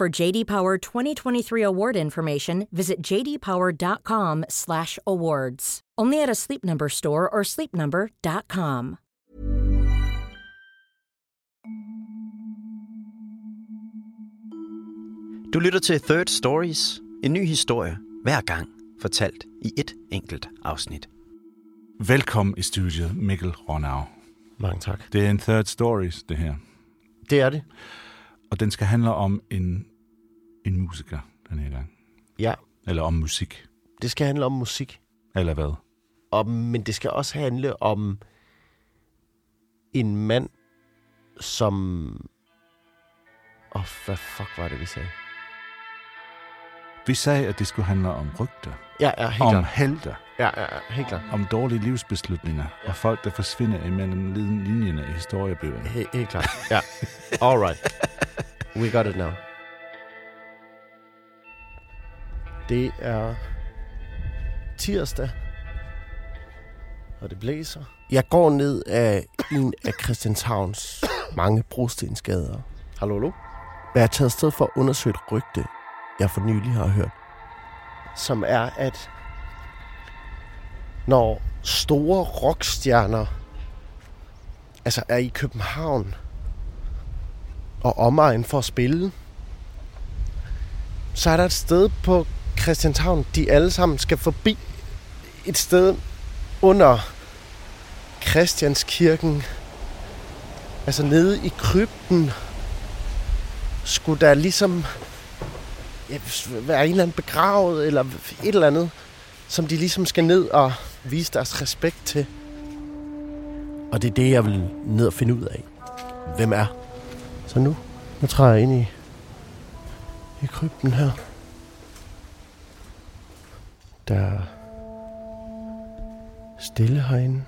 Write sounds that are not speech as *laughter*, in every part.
For JD Power 2023 award information, visit jdpower.com/awards. Only at a Sleep Number store or sleepnumber.com. Du lytter til Third Stories, en ny historie hver gang fortalt i et enkelt afsnit. Velkommen i studiet, Mikkel Ronau. Mange tak. Det er en third stories, det her. Det er det. Og den skal handle om en, en musiker den her gang. Ja, Eller om musik. det skal handle om musik. Eller hvad? Og, men det skal også handle om en mand, som... Åh, oh, hvad fuck var det, vi sagde? Vi sagde, at det skulle handle om rygter. Ja, ja, helt Om klart. helter. Ja, ja, ja, helt klart. Om dårlige livsbeslutninger. Og folk, der forsvinder imellem lin- linjerne i historiebøgerne. He, helt klart. Ja. All right. We got it now. Det er tirsdag, og det blæser. Jeg går ned af en af Christianshavns mange brostensgader. Hallo, hallo? Jeg er taget sted for at undersøge et rygte, jeg for nylig har hørt. Som er, at når store rockstjerner altså er i København og omegn for at spille, så er der et sted på Christianshavn, de alle sammen skal forbi. Et sted under Christianskirken, altså nede i krypten, skulle der ligesom ja, være en eller anden begravet, eller et eller andet, som de ligesom skal ned og vise deres respekt til. Og det er det, jeg vil ned og finde ud af. Hvem er? Så nu, nu træder jeg ind i, i krypten her. Der er stille herinde.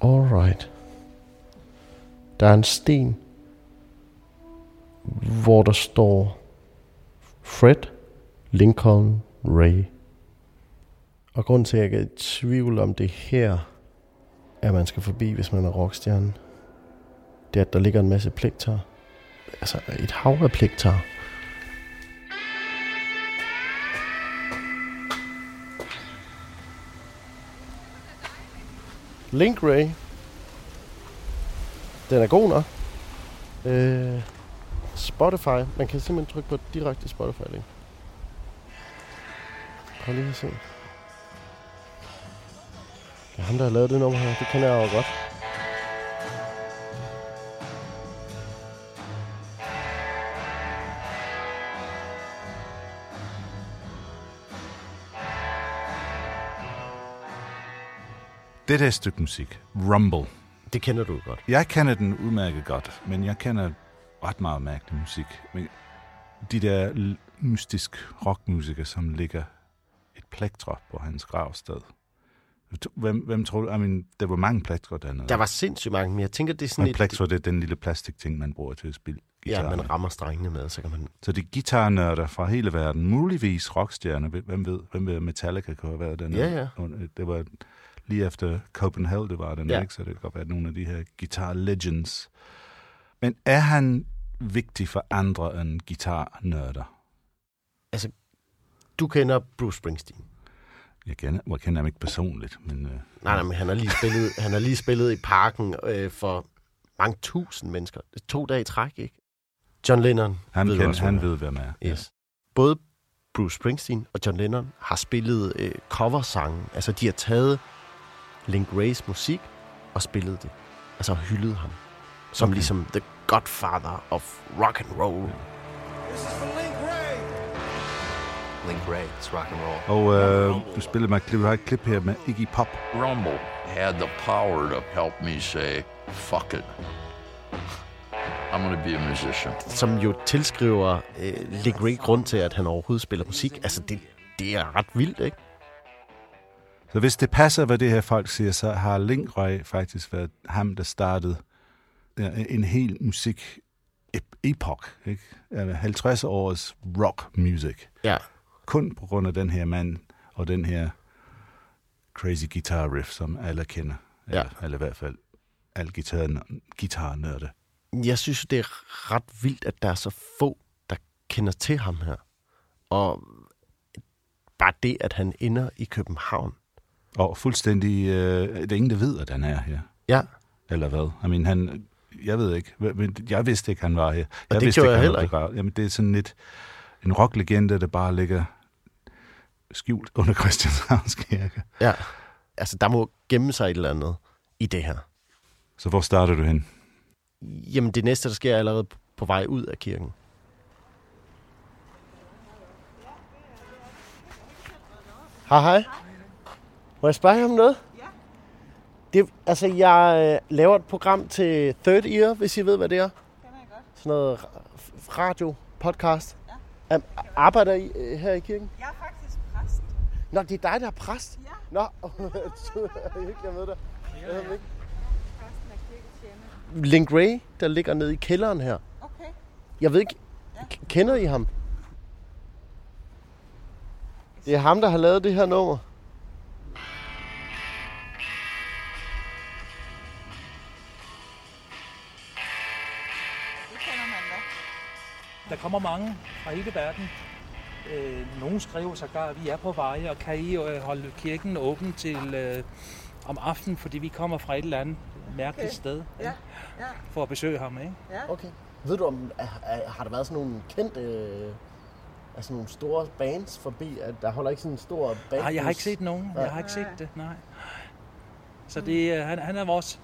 Alright. Der er en sten, hvor der står Fred Lincoln Ray. Og grunden til, at jeg er i tvivl om det her, at man skal forbi, hvis man er rockstjerne, det er, at der ligger en masse pligter. Altså et hav af pligter. Link Ray. Den er god nok. Øh, Spotify. Man kan simpelthen trykke på direkte Spotify-link. Prøv lige at se. Det er ham, der har lavet det nummer her. Det kender jeg jo godt. Det der stykke musik, Rumble. Det kender du godt. Jeg kender den udmærket godt, men jeg kender ret meget mærkelig musik. Men de der mystisk rockmusikere, som ligger et plektrum på hans gravsted. Hvem, hvem tror du? I mean, der var mange plektrer dernede. Der var sindssygt mange, men jeg tænker, det er sådan en et... plektrum, det er den lille plastikting, man bruger til at spille guitar. Ja, man rammer strengene med, så kan man... Så de guitarnørder fra hele verden, muligvis rockstjerner, hvem ved, hvem ved Metallica kunne have været dernede. Ja, ja. Det var lige efter Copenhagen, det var den, Ja. ikke? Så det kan godt være nogle af de her guitar legends. Men er han vigtig for andre end guitarnørder? Du kender Bruce Springsteen. Jeg kender, jeg kender ham ikke personligt, men øh, Nej, nej, men han har lige spillet, *laughs* han har lige spillet i parken øh, for mange tusind mennesker. Er to dage i træk, ikke? John Lennon Han, ved også, han ved, hvem er. Yes. Både Bruce Springsteen og John Lennon har spillet øh, coversange. Altså, de har taget Link Rays musik og spillet det. Altså hyldet ham. Som okay. ligesom the godfather of rock and roll. Link Ray, it's rock and roll. Og øh, du spillede mig et klip, har et klip her med Iggy Pop. Rumble had the power to help me say, fuck it. I'm going to be a musician. Som jo tilskriver øh, Link Ray grund til, at han overhovedet spiller musik. Altså, det, det er ret vildt, ikke? Så hvis det passer, hvad det her folk siger, så har Link Ray faktisk været ham, der startede ja, en hel musik ep- epoch, ikke? Altså 50 års rock music. Ja. Kun på grund af den her mand og den her crazy guitar riff, som alle kender. Ja. Eller, eller i hvert fald alle guitar, guitarnørde. Jeg synes, det er ret vildt, at der er så få, der kender til ham her. Og bare det, at han ender i København. Og fuldstændig, øh, det er ingen, der ved, at han er her. Ja, Eller hvad? I mean, han, jeg ved ikke. Men jeg vidste ikke, han var her. Jeg det vidste gjorde jeg han heller ikke. Jamen, det er sådan lidt en rocklegende, der bare ligger skjult under Christianshavns Kirke. ja. Altså, der må gemme sig et eller andet i det her. Så hvor starter du hen? Jamen, det næste, der sker er allerede på vej ud af kirken. Hej, hej. Må jeg spørge jer om noget? Ja. Det, altså, jeg øh, laver et program til Third Ear, hvis I ved, hvad det er. Sådan noget ra- radio, podcast. Ja. Um, arbejder I øh, her i kirken? Jeg er faktisk præst. Nå, det er dig, der er præst? Ja. Nå, dig. *laughs* Jeg hedder Mik. Præsten af kirketjener. Link Ray, der ligger nede i kælderen her. Okay. Jeg ved ikke, k- kender I ham? Det er ham, der har lavet det her nummer. Der kommer mange fra hele verden. Øh, nogle skriver sågar, at vi er på vej, og kan I øh, holde kirken åben til øh, om aftenen, fordi vi kommer fra et eller andet mærkeligt Okay. sted Ja, ja, for at besøge ham. Ikke? ja. Okay. Ved du, om har der været sådan nogle kendte, øh, altså nogle store bands forbi, at der holder ikke sådan en stor band? Nej, jeg har ikke set nogen. Jeg har ikke set det, nej. Så det, er- han, han er vores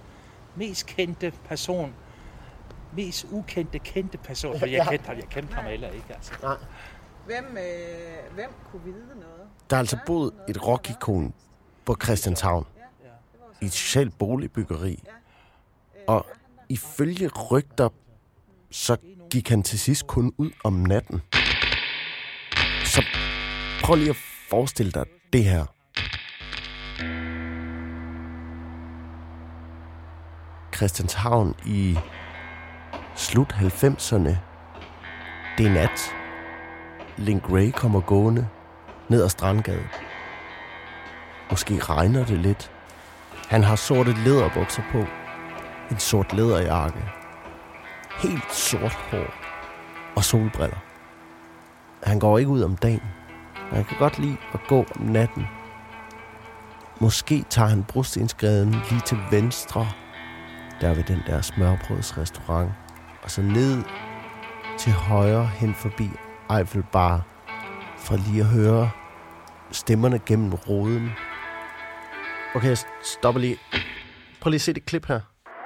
mest kendte person. Mest ukendte, kendte person. For jeg kendte ham, jeg kendte ham heller ikke. Altså. Nej. Hvem, øh, hvem kunne vide noget? Der er altså boet et rockikon på Christianshavn i et socialt boligbyggeri. Og ifølge rygter, så gik han til sidst kun ud om natten. Så prøv lige at forestille dig det her. Christianshavn i slut 90'erne. Det er nat. Link Ray kommer gående ned ad Strandgade. Måske regner det lidt. Han har sorte læderbukser på. En sort læderjakke. Helt sort hår. Og solbriller. Han går ikke ud om dagen. Men han kan godt lide at gå om natten. Måske tager han brostensgaden lige til venstre. Der ved den der smørbrødsrestaurant. Og så ned til højre hen forbi Eiffel Bar. For lige at høre stemmerne gennem roden. Okay, jeg stopper lige. Prøv lige at se det klip her.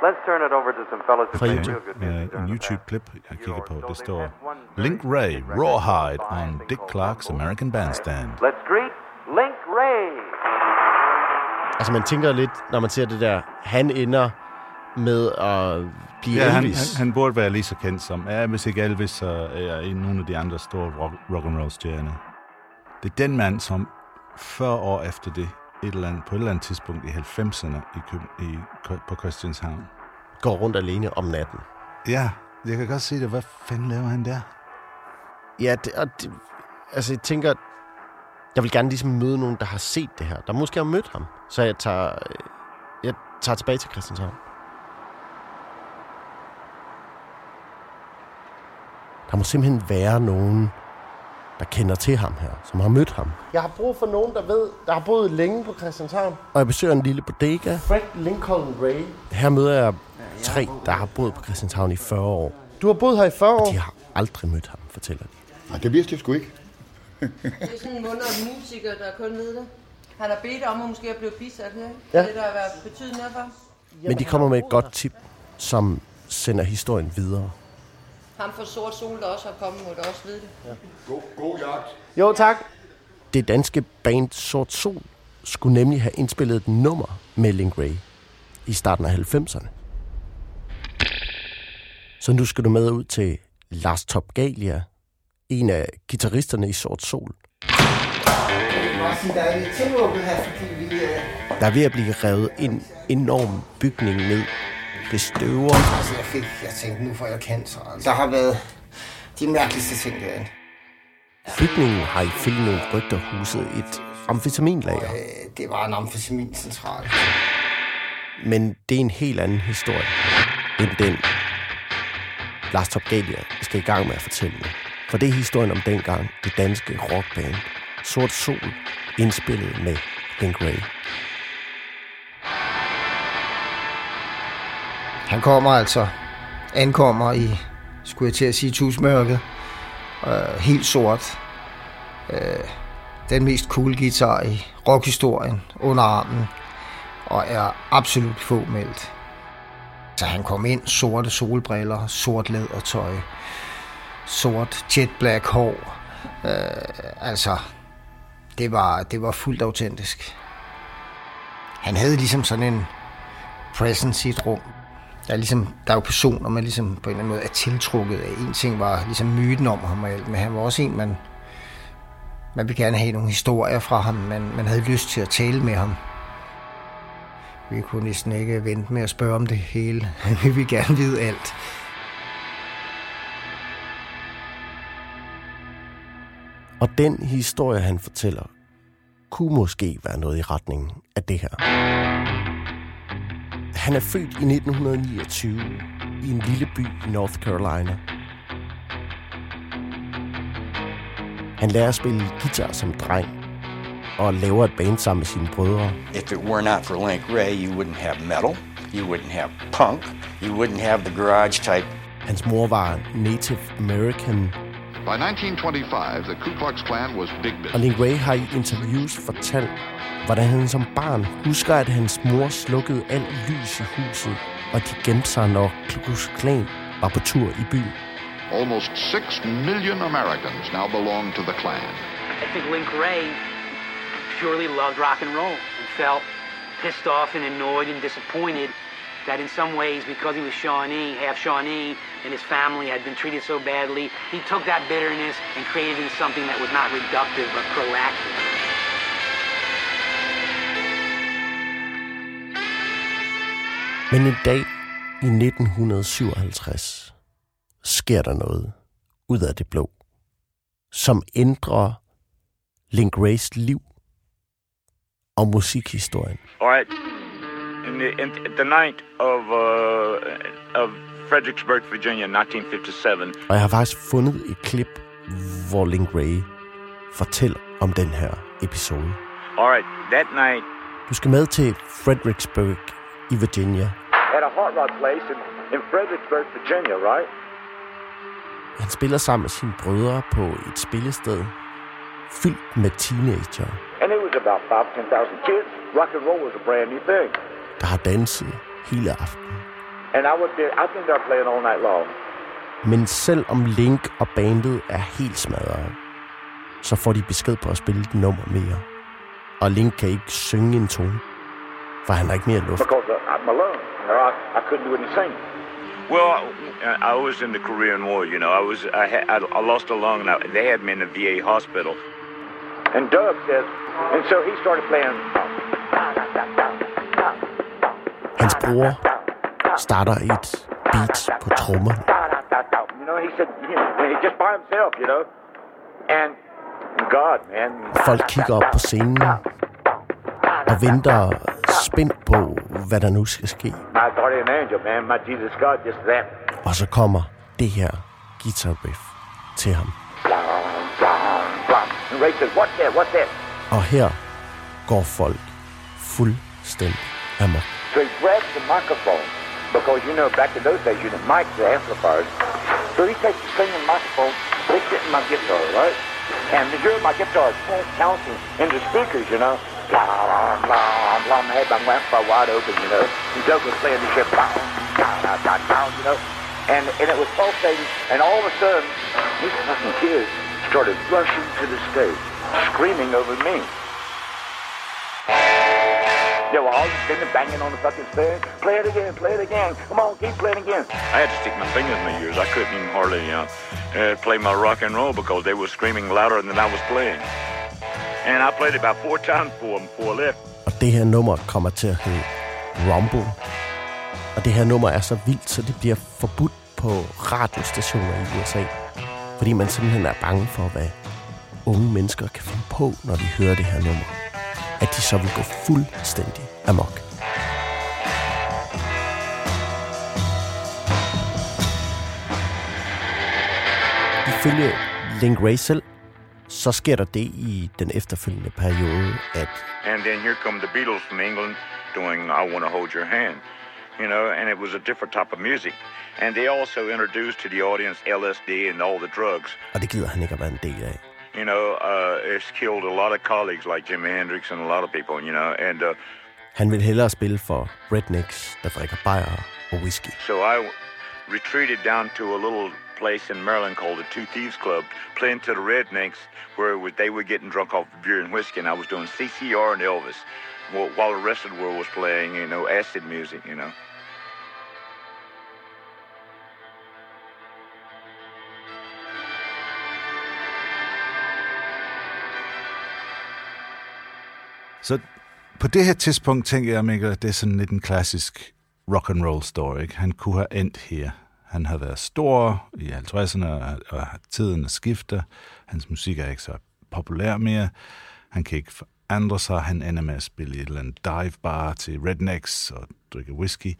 Let's turn it over to some fellows Fra play YouTube. during en YouTube-klip, jeg kigger på, building står Link Ray, Rawhide on Dick Clark's. American Bandstand. Let's greet Link Ray. Altså man tænker lidt, når man ser det der, han ender med at blive Ja, han, Elvis. han, han burde være lige så kendt som, ja, hvis ikke Elvis, så er en nogle af de andre store rock, rock and roll stjerner. Det er den mand, som 40 år efter det, et eller andet, på et eller andet tidspunkt i 90'erne i, Køb- i, på Christianshavn. går rundt alene om natten. Ja, jeg kan godt se det. Hvad fanden laver han der? Ja, det, og det, altså jeg tænker, jeg vil gerne ligesom møde nogen, der har set det her. Der måske har mødt ham. Så jeg tager, jeg tager tilbage til Christianshavn. Der må simpelthen være nogen, der kender til ham her, som har mødt ham. Jeg har brug for nogen, der ved, der har boet længe på Christianshavn. Og jeg besøger en lille bodega. Fred Lincoln Ray. Her møder jeg tre, der har boet på Christianshavn i 40 år. Du har boet her i 40 år? De har aldrig mødt ham, fortæller de. Nej, det vidste jeg sgu ikke. Det er sådan en mundret musiker, der kun ved det. Han har bedt om at måske at blive bisat her. Ja. Det der har været betydende for. Men de kommer med et godt tip, som sender historien videre. Ham for sort sol, der også har kommet, må da også vide det. Ja. God, god jagt. Jo, tak. Det danske band Sort Sol skulle nemlig have indspillet et nummer med Link Ray i starten af 90'erne. Så nu skal du med ud til Lars Top Galia, en af gitarristerne i Sort Sol. Er øh, Der er ved at blive revet en enorm bygning ned. Det støver. Altså, jeg fik... Jeg tænkte, nu får jeg cancer. Altså. Der har været de mærkeligste ting derinde. Bygningen har ifølge nogle rygter huset et amfetaminlager. Øh, Det var en amfetamincentral. Men det er en helt anden historie end den, Lars Top Galia skal i gang med at fortælle nu. For det er historien om dengang det danske rockband Sort Sol indspillet med Link Ray. Han kommer altså, ankommer i, skulle jeg til at sige, tusmørket. Øh, helt sort. Øh, den mest cool guitar i rockhistorien under armen. Og er absolut fåmeldt. Så han kom ind, sorte solbriller, sort lædertøj, sort jet black hår. Øh, altså, det var, det var fuldt autentisk. Han havde ligesom sådan en presence i et rum. Der er, ligesom, der er jo personer, man ligesom på en eller anden måde er tiltrukket af. En ting var ligesom myten om ham og alt, men han var også en, man, man ville gerne have nogle historier fra ham. Man, man havde lyst til at tale med ham. Vi kunne næsten ikke vente med at spørge om det hele. *laughs* Vi ville gerne vide alt. Og den historie, han fortæller, kunne måske være noget i retningen af det her. Han er født i 1929 i en lille by i North Carolina. Han lærer at spille guitar som dreng og laver et band sammen med sine brødre. If it were not for Link Ray, you wouldn't have metal, you wouldn't have punk, you wouldn't have the garage type. Hans mor var Native American, By 1925, the Ku Klux Klan was big og business. Link Ray har i interviews fortalt, hvordan han som barn husker, at hans mor slukkede alt lys i huset, og de gemte sig, når Ku Klux Klan var på tur i byen. Almost 6 million Americans now belong to the Klan. I think Link Ray purely loved rock and roll and felt pissed off and annoyed and disappointed that in some ways, because he was Shawnee, half Shawnee, and his family had been treated so badly, he took that bitterness and created it into something that was not reductive but proactive. Men en dag i 1957 sker der noget ud af det blå, som ændrer Link Rays liv og musikhistorien. All right. In the, in the night of uh, of Fredericksburg, Virginia, 1957. Og jeg har faktisk fundet et klip, hvor Link Ray fortæller om den her episode. All right. That night, Du skal med til Fredericksburg i Virginia. At a hot rod place in, in Fredericksburg, Virginia, right? Han spiller sammen med sine brødre på et spillested fyldt med teenager, And it was about five, ten thousand kids. Rock and roll was a brand new thing. der har danset hele aftenen. And I was there, I've been there playing all night long. Men selv om Link og bandet er helt smadret, så får de besked på at spille et nummer mere. Og Link kan ikke synge en tone, for han har ikke mere luft. Because I'm alone. I, I couldn't do any singing. well, I was in the Korean War. You know, I was I, had, I lost a lung, and I, they had me in the VA hospital. And Doug says, and so he started playing. Hans bror starter et beat på trommer, man. Folk kigger op på scenen og venter spændt på, hvad der nu skal ske. Og så kommer det her guitar riff til ham. Og her går folk fuldstændig amok. So he grabs the microphone because you know back in those days, you know, mics, the amplifiers, So he takes the singing microphone, sticks it in my guitar, right? And you hear my guitar counting in the speakers, you know. Blah, blah, blah, blah. My head, my mouth wide open, you know. And Doug was playing the shit, blah, blah, blah, blah, you know. And, and it was pulsating, and all of a sudden, these fucking kids started rushing to the stage, screaming over me. They were all sitting banging on the fucking stage. Play it again, play it again. Come on, keep playing again. I had to stick my fingers in my ears. I couldn't even hardly uh, uh, play my rock and roll because they were screaming louder than I was playing. And I played about four times for them before I left. Og det her nummer kommer til at hedde Rumble. Og det her nummer er så vildt, så det bliver forbudt på radiostationer i USA. Fordi man simpelthen er bange for, hvad unge mennesker kan finde på, når de hører det her nummer. At de så vil gå fuldstændig amok. Ifølge Link Ray selv, så sker der det i den efterfølgende periode, at And then here come the Beatles from England doing I Want to Hold Your Hand. You know, and it was a different type of music. And they also introduced to the audience LSD and all the drugs. og det gider han ikke at være en del af. You know, uh, it's killed a lot of colleagues like Jimi Hendrix and a lot of people, you know. And uh, Han vil hellere spille for rednecks, der drikker bajer og whisky. so I retreated down to a little place in Maryland called the Two Thieves Club, playing to the Rednecks, where they were getting drunk off beer and whiskey, and I was doing CCR and Elvis, while while the rest of the world was playing, you know, acid music, you know. Så på det her tidspunkt tænker jeg, Mikkel, at det er sådan lidt en klassisk rock and roll story. Ikke? Han kunne have endt her. Han har været stor i 50'erne, og, tiden er skifter. Hans musik er ikke så populær mere. Han kan ikke forandre sig. Han ender med at spille i et eller andet dive bar til rednecks og drikke whisky.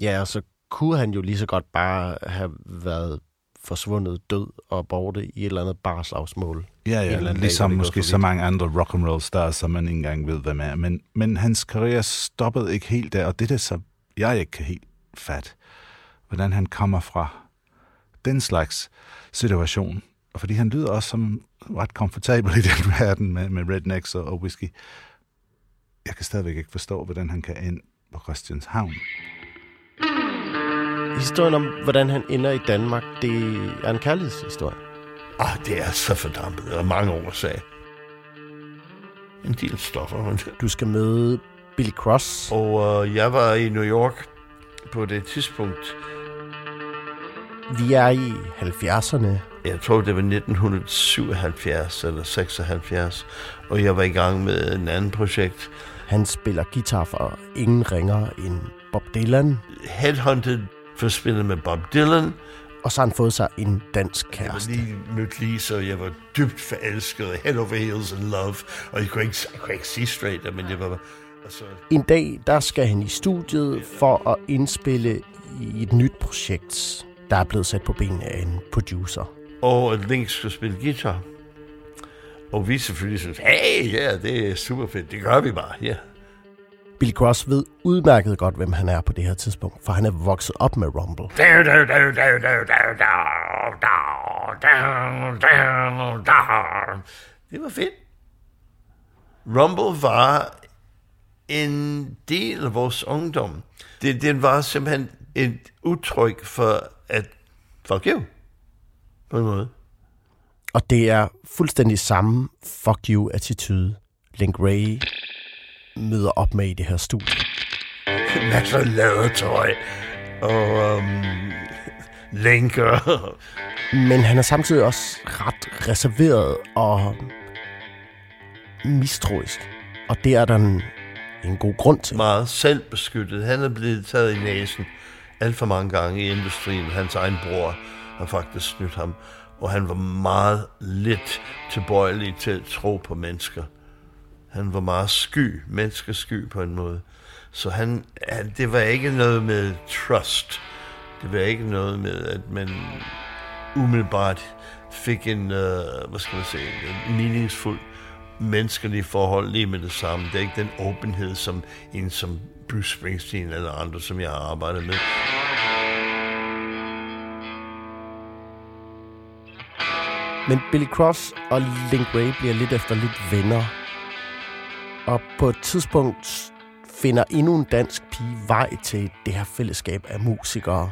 Ja, og så kunne han jo lige så godt bare have været forsvundet død og borte i et eller andet barslagsmål. Ja, ja, eller ligesom dag, måske så mange andre rock and roll stars, som man ikke engang ved, hvem er. Men, men hans karriere stoppede ikke helt der, og det er det, så jeg ikke kan helt fat. Hvordan han kommer fra den slags situation. Og fordi han lyder også som ret komfortabel *laughs* i den verden med, med rednecks og, og whisky. Jeg kan stadigvæk ikke forstå, hvordan han kan ind på Christianshavn. Historien om, hvordan han ender i Danmark, det er en kærlighedshistorie. Ah, det er så fordampet. Er mange årsager. En del stoffer. Du skal møde Billy Cross. Og uh, jeg var i New York på det tidspunkt. Vi er i 70'erne. Jeg tror, det var 1977 eller 76, og jeg var i gang med en anden projekt. Han spiller guitar for ingen ringer end Bob Dylan. Headhunted for at spille med Bob Dylan. Og så har han fået sig en dansk kæreste. Jeg var lige mødt Lisa, og jeg var dybt forelsket. Head over heels in love. Og jeg kunne ikke, jeg kunne ikke sige straight, men jeg var... Altså, En dag, der skal han i studiet for at indspille i et nyt projekt, der er blevet sat på benene af en producer. og at Link skulle spille guitar. Og vi selvfølgelig synes, hey, ja, det er super fedt, det gør vi bare, ja. Billy Cross ved udmærket godt, hvem han er på det her tidspunkt, for han er vokset op med Rumble. Det var fedt. Rumble var en del af vores ungdom. Det, det var simpelthen et udtryk for at fuck you, på en måde. Og det er fuldstændig samme fuck you-attitude, Link Ray møder op med i det her studie. *laughs* Masser af lædertøj og um, lænker. Men han er samtidig også ret reserveret og mistroisk. Og det er der en, en god grund til. Meget selvbeskyttet. Han er blevet taget i næsen alt for mange gange i industrien. Hans egen bror har faktisk snydt ham. Og han var meget lidt tilbøjelig til at tro på mennesker. Han var meget sky, menneskesky på en måde. Så han, han, det var ikke noget med trust. Det var ikke noget med, at man umiddelbart fik en, uh, hvad skal man sige, en meningsfuld menneskelig forhold lige med det samme. Det er ikke den åbenhed, som en som Bruce Springsteen eller andre, som jeg har arbejdet med. Men Billy Cross og Link Ray bliver lidt efter lidt venner. Og på et tidspunkt finder endnu en dansk pige vej til det her fællesskab af musikere.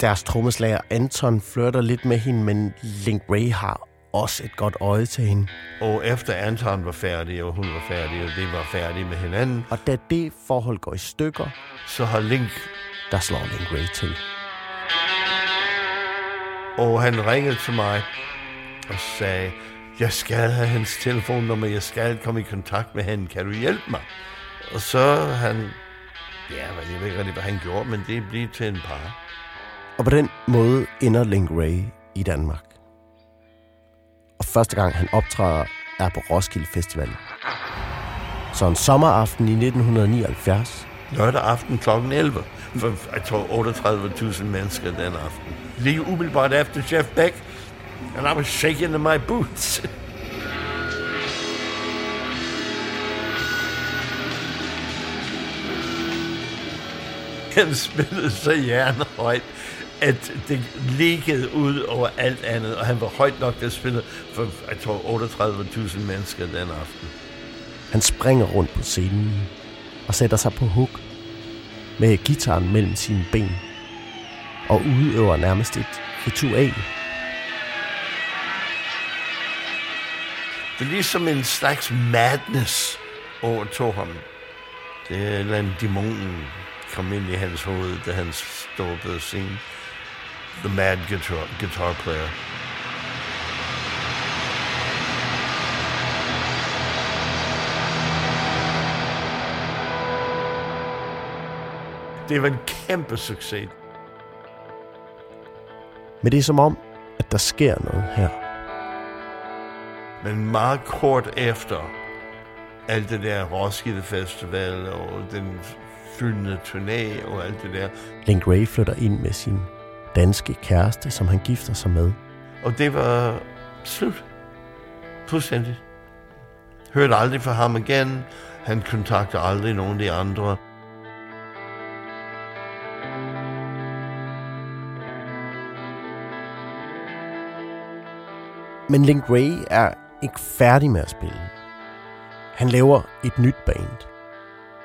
Deres trommeslager Anton flirter lidt med hende, men Link Ray har også et godt øje til hende. Og efter Anton var færdig, og hun var færdig, og det var færdig med hinanden. Og da det forhold går i stykker, så har Link... Der slår Link Ray til. Og han ringede til mig og sagde, jeg skal have hans telefonnummer, jeg skal komme i kontakt med hende, kan du hjælpe mig? Og så han, ja, jeg ved ikke rigtig, hvad han gjorde, men det blev til en par. Og på den måde ender Link Ray i Danmark. Og første gang han optræder er på Roskilde Festival. Så en sommeraften i 1979. Lørdag aften kl. 11. For jeg tror 38.000 mennesker den aften. Lige umiddelbart efter Jeff Beck, and I was shaking in my boots. *laughs* Han spillede så hjernehøjt, at det liggede ud over alt andet, og han var højt nok at spille for, jeg tror, 38.000 mennesker den aften. Han springer rundt på scenen og sætter sig på huk med gitaren mellem sine ben og udøver nærmest et ritual. Det er ligesom en slags madness overtog ham. Det er en eller anden dæmonen kom ind i hans hoved, da han stod på scenen. The mad guitar, guitar player. Det var en kæmpe succes. Men det er som om, at der sker noget her. Men meget kort efter alt det der Roskilde Festival og den fyldende turné og alt det der. Link Ray flytter ind med sin danske kæreste, som han gifter sig med. Og det var slut. Fuldstændig. Hørte aldrig fra ham igen. Han kontakter aldrig nogen af de andre. Men Link Ray er ikke færdig med at spille. Han laver et nyt band.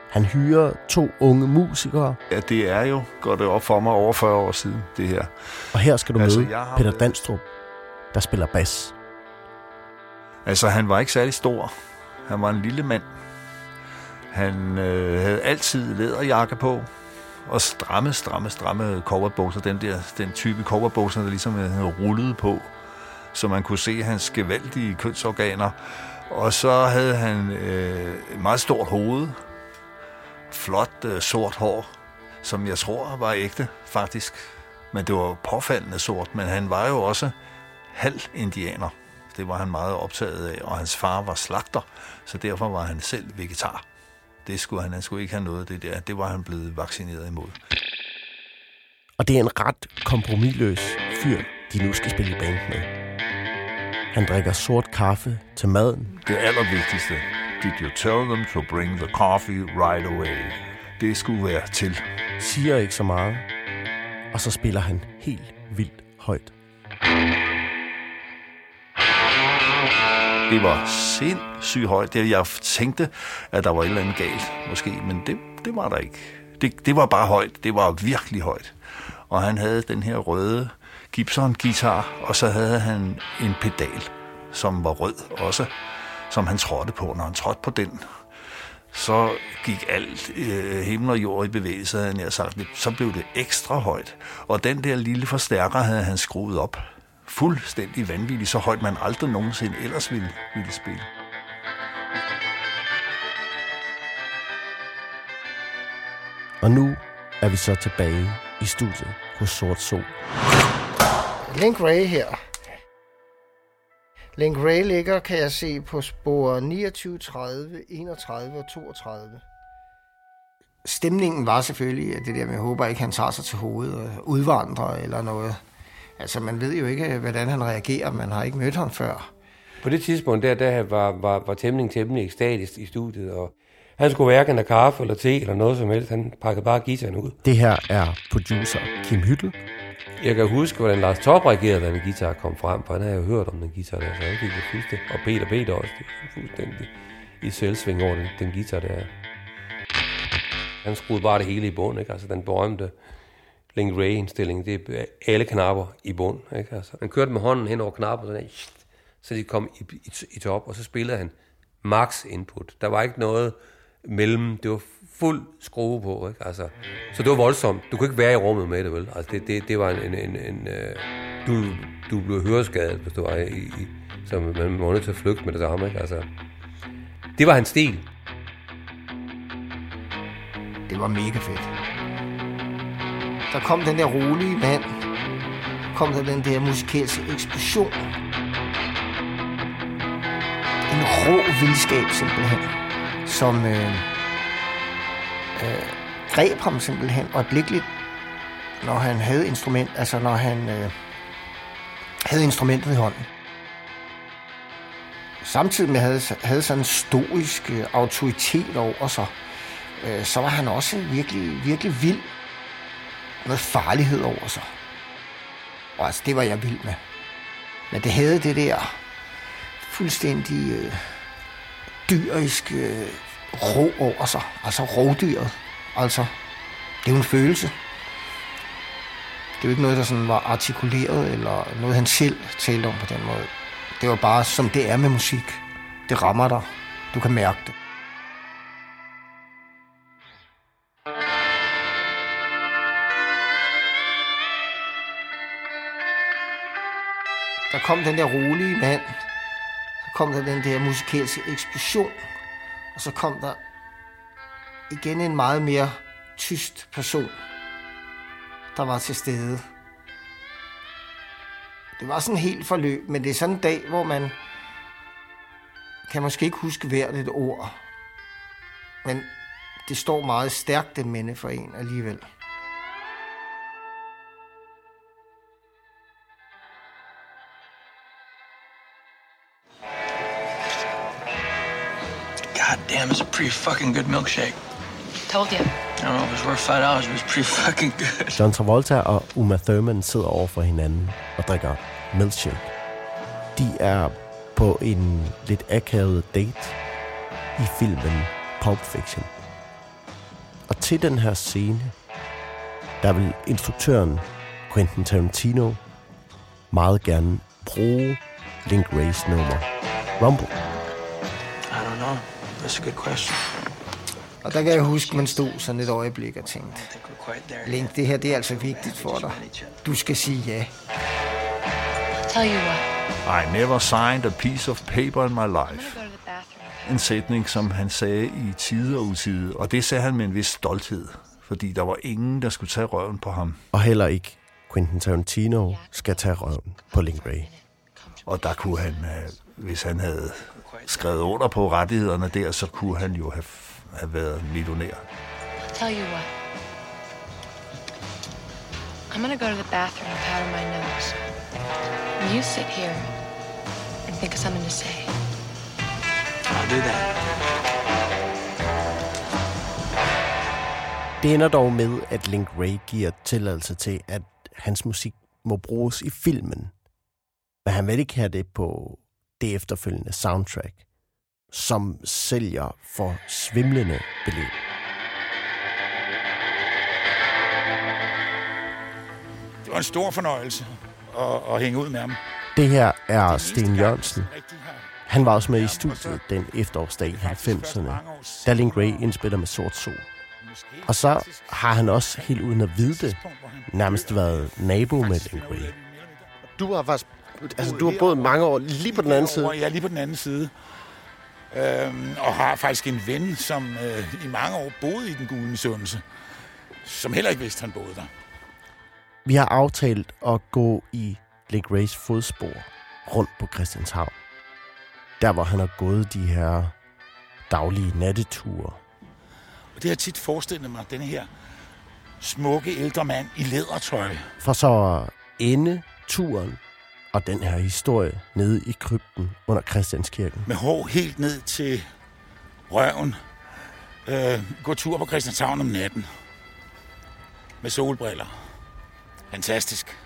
Han hyrer to unge musikere. Ja, det er jo, går det op for mig, over 40 år siden, det her. Og her skal du altså, møde Peter Danstrup, der spiller bas. Altså, han var ikke særlig stor. Han var en lille mand. Han øh, havde altid læderjakke på, og stramme, stramme, stramme coverbukser. Den der den type coverbukser, der ligesom havde rullet på så man kunne se hans gevaldige kønsorganer. Og så havde han øh, et meget stort hoved, flot øh, sort hår, som jeg tror var ægte, faktisk. Men det var påfaldende sort, men han var jo også halv indianer. Det var han meget optaget af, og hans far var slagter, så derfor var han selv vegetar. Det skulle han, han skulle ikke have noget det der. Det var han blevet vaccineret imod. Og det er en ret kompromilløs fyr, de nu skal spille i band med. Han drikker sort kaffe til maden. Det allervigtigste. Did you tell them to bring the coffee right away? Det skulle være til. Siger ikke så meget. Og så spiller han helt vildt højt. Det var sindssygt højt. Det, jeg tænkte, at der var et eller andet galt, måske, men det, det var der ikke. Det, det var bare højt. Det var virkelig højt. Og han havde den her røde Gibson-guitar, og så havde han en pedal, som var rød også, som han trådte på. Når han trådte på den, så gik alt øh, himmel og jord i bevægelse, havde jeg sagt. Så blev det ekstra højt. Og den der lille forstærker havde han skruet op. Fuldstændig vanvittigt, så højt man aldrig nogensinde ellers ville, ville spille. Og nu er vi så tilbage i studiet hos Sort Sol. Link Ray her. Link Ray ligger, kan jeg se, på spor 29, 30, 31 og 32. Stemningen var selvfølgelig, at det der med, jeg håber ikke, han tager sig til hovedet og udvandrer eller noget. Altså, man ved jo ikke, hvordan han reagerer. Man har ikke mødt ham før. På det tidspunkt, der, der var, var, var temmelig temmelig ekstatisk i studiet, og han skulle hverken have kaffe eller te eller noget som helst. Han pakkede bare gitaren ud. Det her er producer Kim Hyttel jeg kan huske, hvordan Lars Torp reagerede, da en guitar kom frem, for han havde jo hørt om den guitar der, så han gik fuldstændig. Og Peter Peter også, det fuldstændig i selvsving over den, den guitar der. Han skruede bare det hele i bund, ikke? Altså den berømte Link Ray-indstilling, det er alle knapper i bund, ikke? Altså, han kørte med hånden hen over knapper, sådan, så de kom i, i, i top, og så spillede han max input. Der var ikke noget mellem, det var fuld skrue på, ikke? Altså, så det var voldsomt. Du kunne ikke være i rummet med det, vel? Altså, det, det, det var en... en, en, en uh, du, du blev høreskadet, hvis du var i... i så man var nødt til at flygte med det samme, ikke? Altså, det var hans stil. Det var mega fedt. Der kom den der rolige mand. Kom der den der musikalske eksplosion. En rå vildskab simpelthen, som øh, øh, greb ham simpelthen øjeblikkeligt, når han havde instrument, altså når han øh, havde instrumentet i hånden. Samtidig med havde, havde sådan en stoisk øh, autoritet over sig, øh, så var han også virkelig, virkelig vild. med farlighed over sig. Og altså, det var jeg vild med. Men det havde det der fuldstændig øh, dyrisk øh, ro over sig. Altså rovdyret. Altså, det er jo en følelse. Det er jo ikke noget, der sådan var artikuleret, eller noget, han selv talte om på den måde. Det var bare, som det er med musik. Det rammer dig. Du kan mærke det. Der kom den der rolige mand. Kom der den der musikalske eksplosion. Og så kom der igen en meget mere tyst person, der var til stede. Det var sådan helt forløb, men det er sådan en dag, hvor man kan måske ikke huske hvert et ord. Men det står meget stærkt, det minde for en alligevel. Damn, it's a pretty fucking good milkshake. Told you. I don't know if it's worth five dollars, but it's pretty fucking good. John Travolta og Uma Thurman sidder over for hinanden og drikker milkshake. De er på en lidt akavet date i filmen Pulp Fiction. Og til den her scene, der vil instruktøren Quentin Tarantino meget gerne bruge Link Rays nummer Rumble. That's a good question. Og der kan jeg huske, man stod sådan et øjeblik og tænkte, Link, det her det er altså vigtigt for dig. Du skal sige ja. Tell you what. I never signed a piece of paper in my life. En sætning, som han sagde i tide og utide, og det sagde han med en vis stolthed, fordi der var ingen, der skulle tage røven på ham. Og heller ikke Quentin Tarantino skal tage røven på Link Ray. Og der kunne han, øh, hvis han havde skrevet under på rettighederne der, så kunne han jo have, have været millionær. Tell you what. I'm gonna go to the bathroom and powder my nose. You sit here and think of something to say. I'll do that. Det ender dog med, at Link Ray giver tilladelse til, at hans musik må bruges i filmen. Men han vil ikke have det på det efterfølgende soundtrack, som sælger for svimlende beløb. Det var en stor fornøjelse at, at hænge ud med ham. Det her er Sten Jørgensen. Han var også med i studiet den efterårsdag i 90'erne, da Link Ray indspiller med Sort Sol. Og så har han også helt uden at vide det, nærmest været nabo med Link Ray. Du har faktisk altså, du har boet mange år lige på den anden side. Ja, lige på den anden side. Øhm, og har faktisk en ven, som øh, i mange år boede i den gule misundelse, som heller ikke vidste, han boede der. Vi har aftalt at gå i Link Rays fodspor rundt på Christianshavn. Der, hvor han har gået de her daglige natteture. Og det har tit forestillet mig, den her smukke ældre mand i lædertøj. For så at ende turen og den her historie nede i krypten under Christianskirken. Med hår helt ned til røven. Øh, gå tur på Christianshavn om natten. Med solbriller. fantastisk.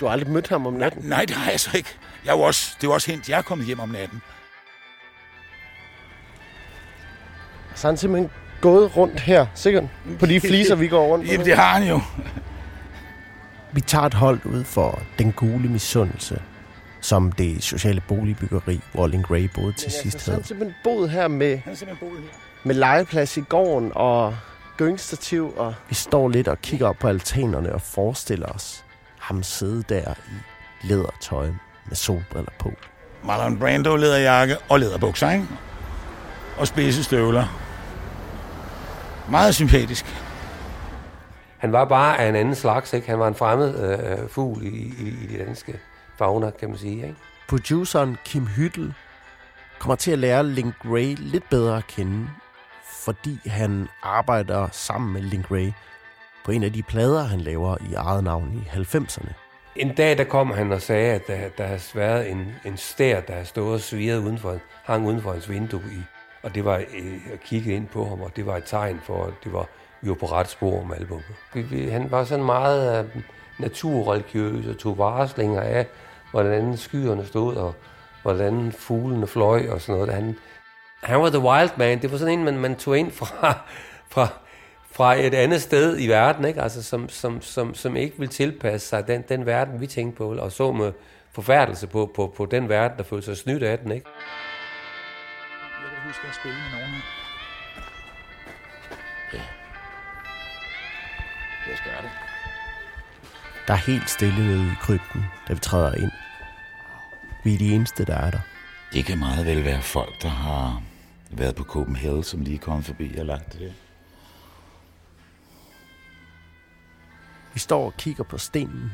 Du har aldrig mødt ham om natten? Nej, det har jeg så ikke. Jeg er også, det er også hent, jeg er kommet hjem om natten. Så han simpelthen gået rundt her, sikkert, på de fliser, vi går rundt på. Jamen, det har han jo. Vi tager et hold ud for den gule misundelse, som det sociale boligbyggeri, hvor Link Ray boede til altså, sidst så havde. han simpelthen boet her med, boet her. med legeplads i gården og gyngstativ, og vi står lidt og kigger op på altanerne og forestiller os ham sidde der i lædertøj med solbriller på. Marlon Brando læderjakke og læderbukser, ikke? Og spidse støvler. Meget sympatisk. Han var bare af en anden slags, ikke? Han var en fremmed øh, fugl i, i, i de danske fauna, kan man sige, ikke? Produceren Kim Hyttel kommer til at lære Link Ray lidt bedre at kende, fordi han arbejder sammen med Link Ray på en af de plader, han laver i eget navn i 90'erne. En dag, der kom han og sagde, at der, der har været en, en stær, der har stået og svirret udenfor, hang uden for hans vindue i. Og det var øh, at kigge ind på ham, og det var et tegn for, at det var, var på ret spor med albumet. Vi, vi, han var sådan meget øh, naturreligiøs og tog varslinger af, hvordan skyerne stod, og hvordan fuglene fløj og sådan noget. Han, han var the wild man. Det var sådan en, man, man tog ind fra, *laughs* fra, fra et andet sted i verden, ikke? Altså, som, som, som, som ikke vil tilpasse sig den, den verden, vi tænkte på, og så med forfærdelse på, på, på den verden, der følte sig snydt af den. Ikke? Jeg kan huske at spille med nogen her. Jeg skal gøre det. Der er helt stille nede i krypten, da vi træder ind. Vi er de eneste, der er der. Det kan meget vel være folk, der har været på Copenhagen, som lige kommet forbi og lagt det der. Vi står og kigger på stenen,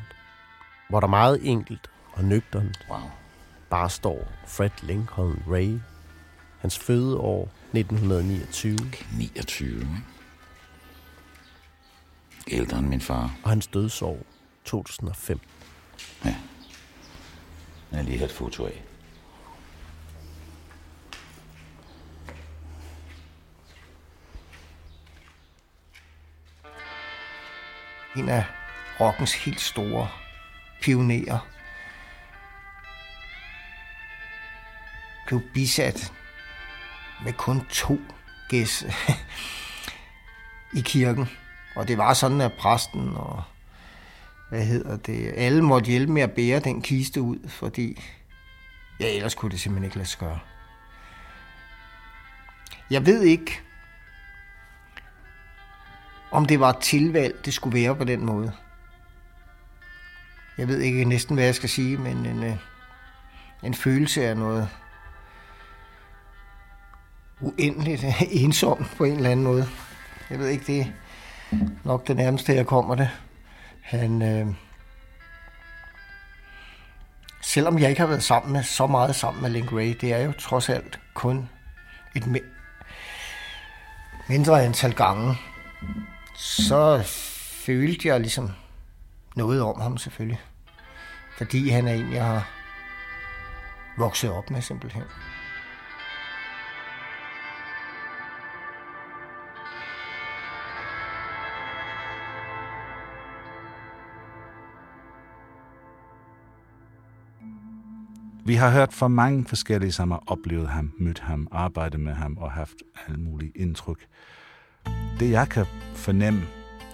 hvor der meget enkelt og nøgternt wow. bare står Fred Lincoln Ray. Hans fødeår 1929. 29, ikke? Ældre end min far. Og hans dødsår 2005. Ja. Jeg har lige et foto af. En af rockens helt store pionerer blev bisat med kun to gæs *laughs* i kirken. Og det var sådan, at præsten og hvad hedder det, alle måtte hjælpe med at bære den kiste ud, fordi ja, ellers kunne det simpelthen ikke lade sig gøre. Jeg ved ikke, om det var et tilvalg, det skulle være på den måde. Jeg ved ikke næsten, hvad jeg skal sige, men en, øh, en følelse af noget uendeligt *laughs* ensom på en eller anden måde. Jeg ved ikke, det er nok det nærmeste, jeg kommer det. Han, øh, selvom jeg ikke har været sammen med så meget sammen med Link Ray, det er jo trods alt kun et mi- mindre antal gange, så følte jeg ligesom noget om ham selvfølgelig. Fordi han er en, jeg har vokset op med simpelthen. Vi har hørt fra mange forskellige, som har oplevet ham, mødt ham, arbejdet med ham og haft alle mulige indtryk. Det jeg kan fornemme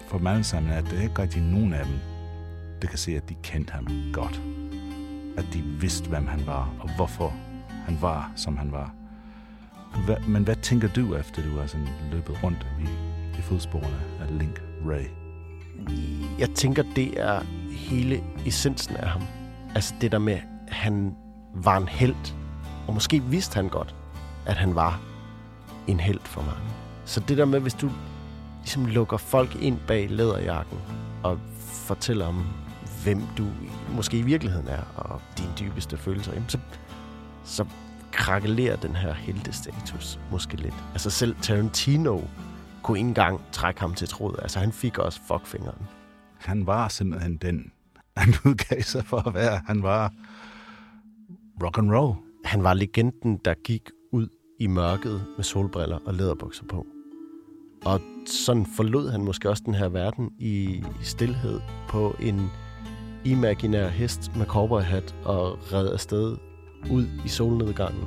for dem alle sammen, er, at det ikke rigtig nogen af dem, der kan se, at de kendte ham godt. At de vidste, hvem han var, og hvorfor han var, som han var. Hva, men hvad tænker du, efter du har sådan løbet rundt i, i fodsporene af Link Ray? Jeg tænker, det er hele essensen af ham. Altså det der med, at han var en held, og måske vidste han godt, at han var en held for mange. Så det der med, hvis du ligesom lukker folk ind bag læderjakken og fortæller om, hvem du måske i virkeligheden er, og dine dybeste følelser, jamen så, så krakelerer den her heldestatus måske lidt. Altså selv Tarantino kunne ikke engang trække ham til tråd. Altså han fik også fuckfingeren. Han var simpelthen den, han udgav sig for at være. Han var rock and roll. Han var legenden, der gik ud i mørket med solbriller og læderbukser på. Og sådan forlod han måske også den her verden i, i stillhed på en imaginær hest med cowboyhat og red afsted ud i solnedgangen.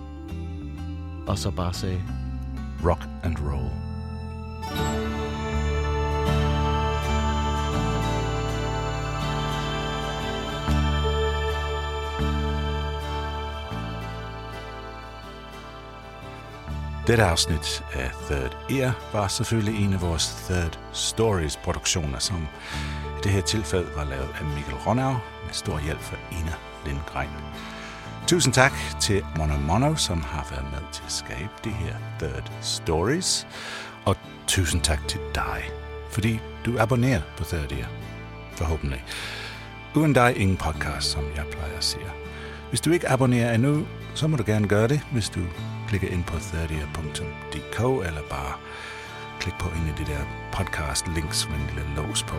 Og så bare sagde, Rock and roll. Dette afsnit af Third Ear var selvfølgelig en af vores Third Stories produktioner, som i det her tilfælde var lavet af Mikkel Ronau med stor hjælp fra Ina Lindgren. Tusind tak til Mono Mono, som har været med til at skabe de her Third Stories. Og tusind tak til dig, fordi du abonnerer på Third Ear. Forhåbentlig. Uden dig ingen podcast, som jeg plejer at sige. Hvis du ikke abonnerer endnu, så må du gerne gøre det, hvis du klikke ind på 30.dk eller bare klik på en af de der podcast links med en lille lås på.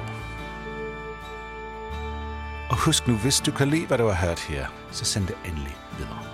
Og husk nu, hvis du kan lide, hvad du har hørt her, så send det endelig videre.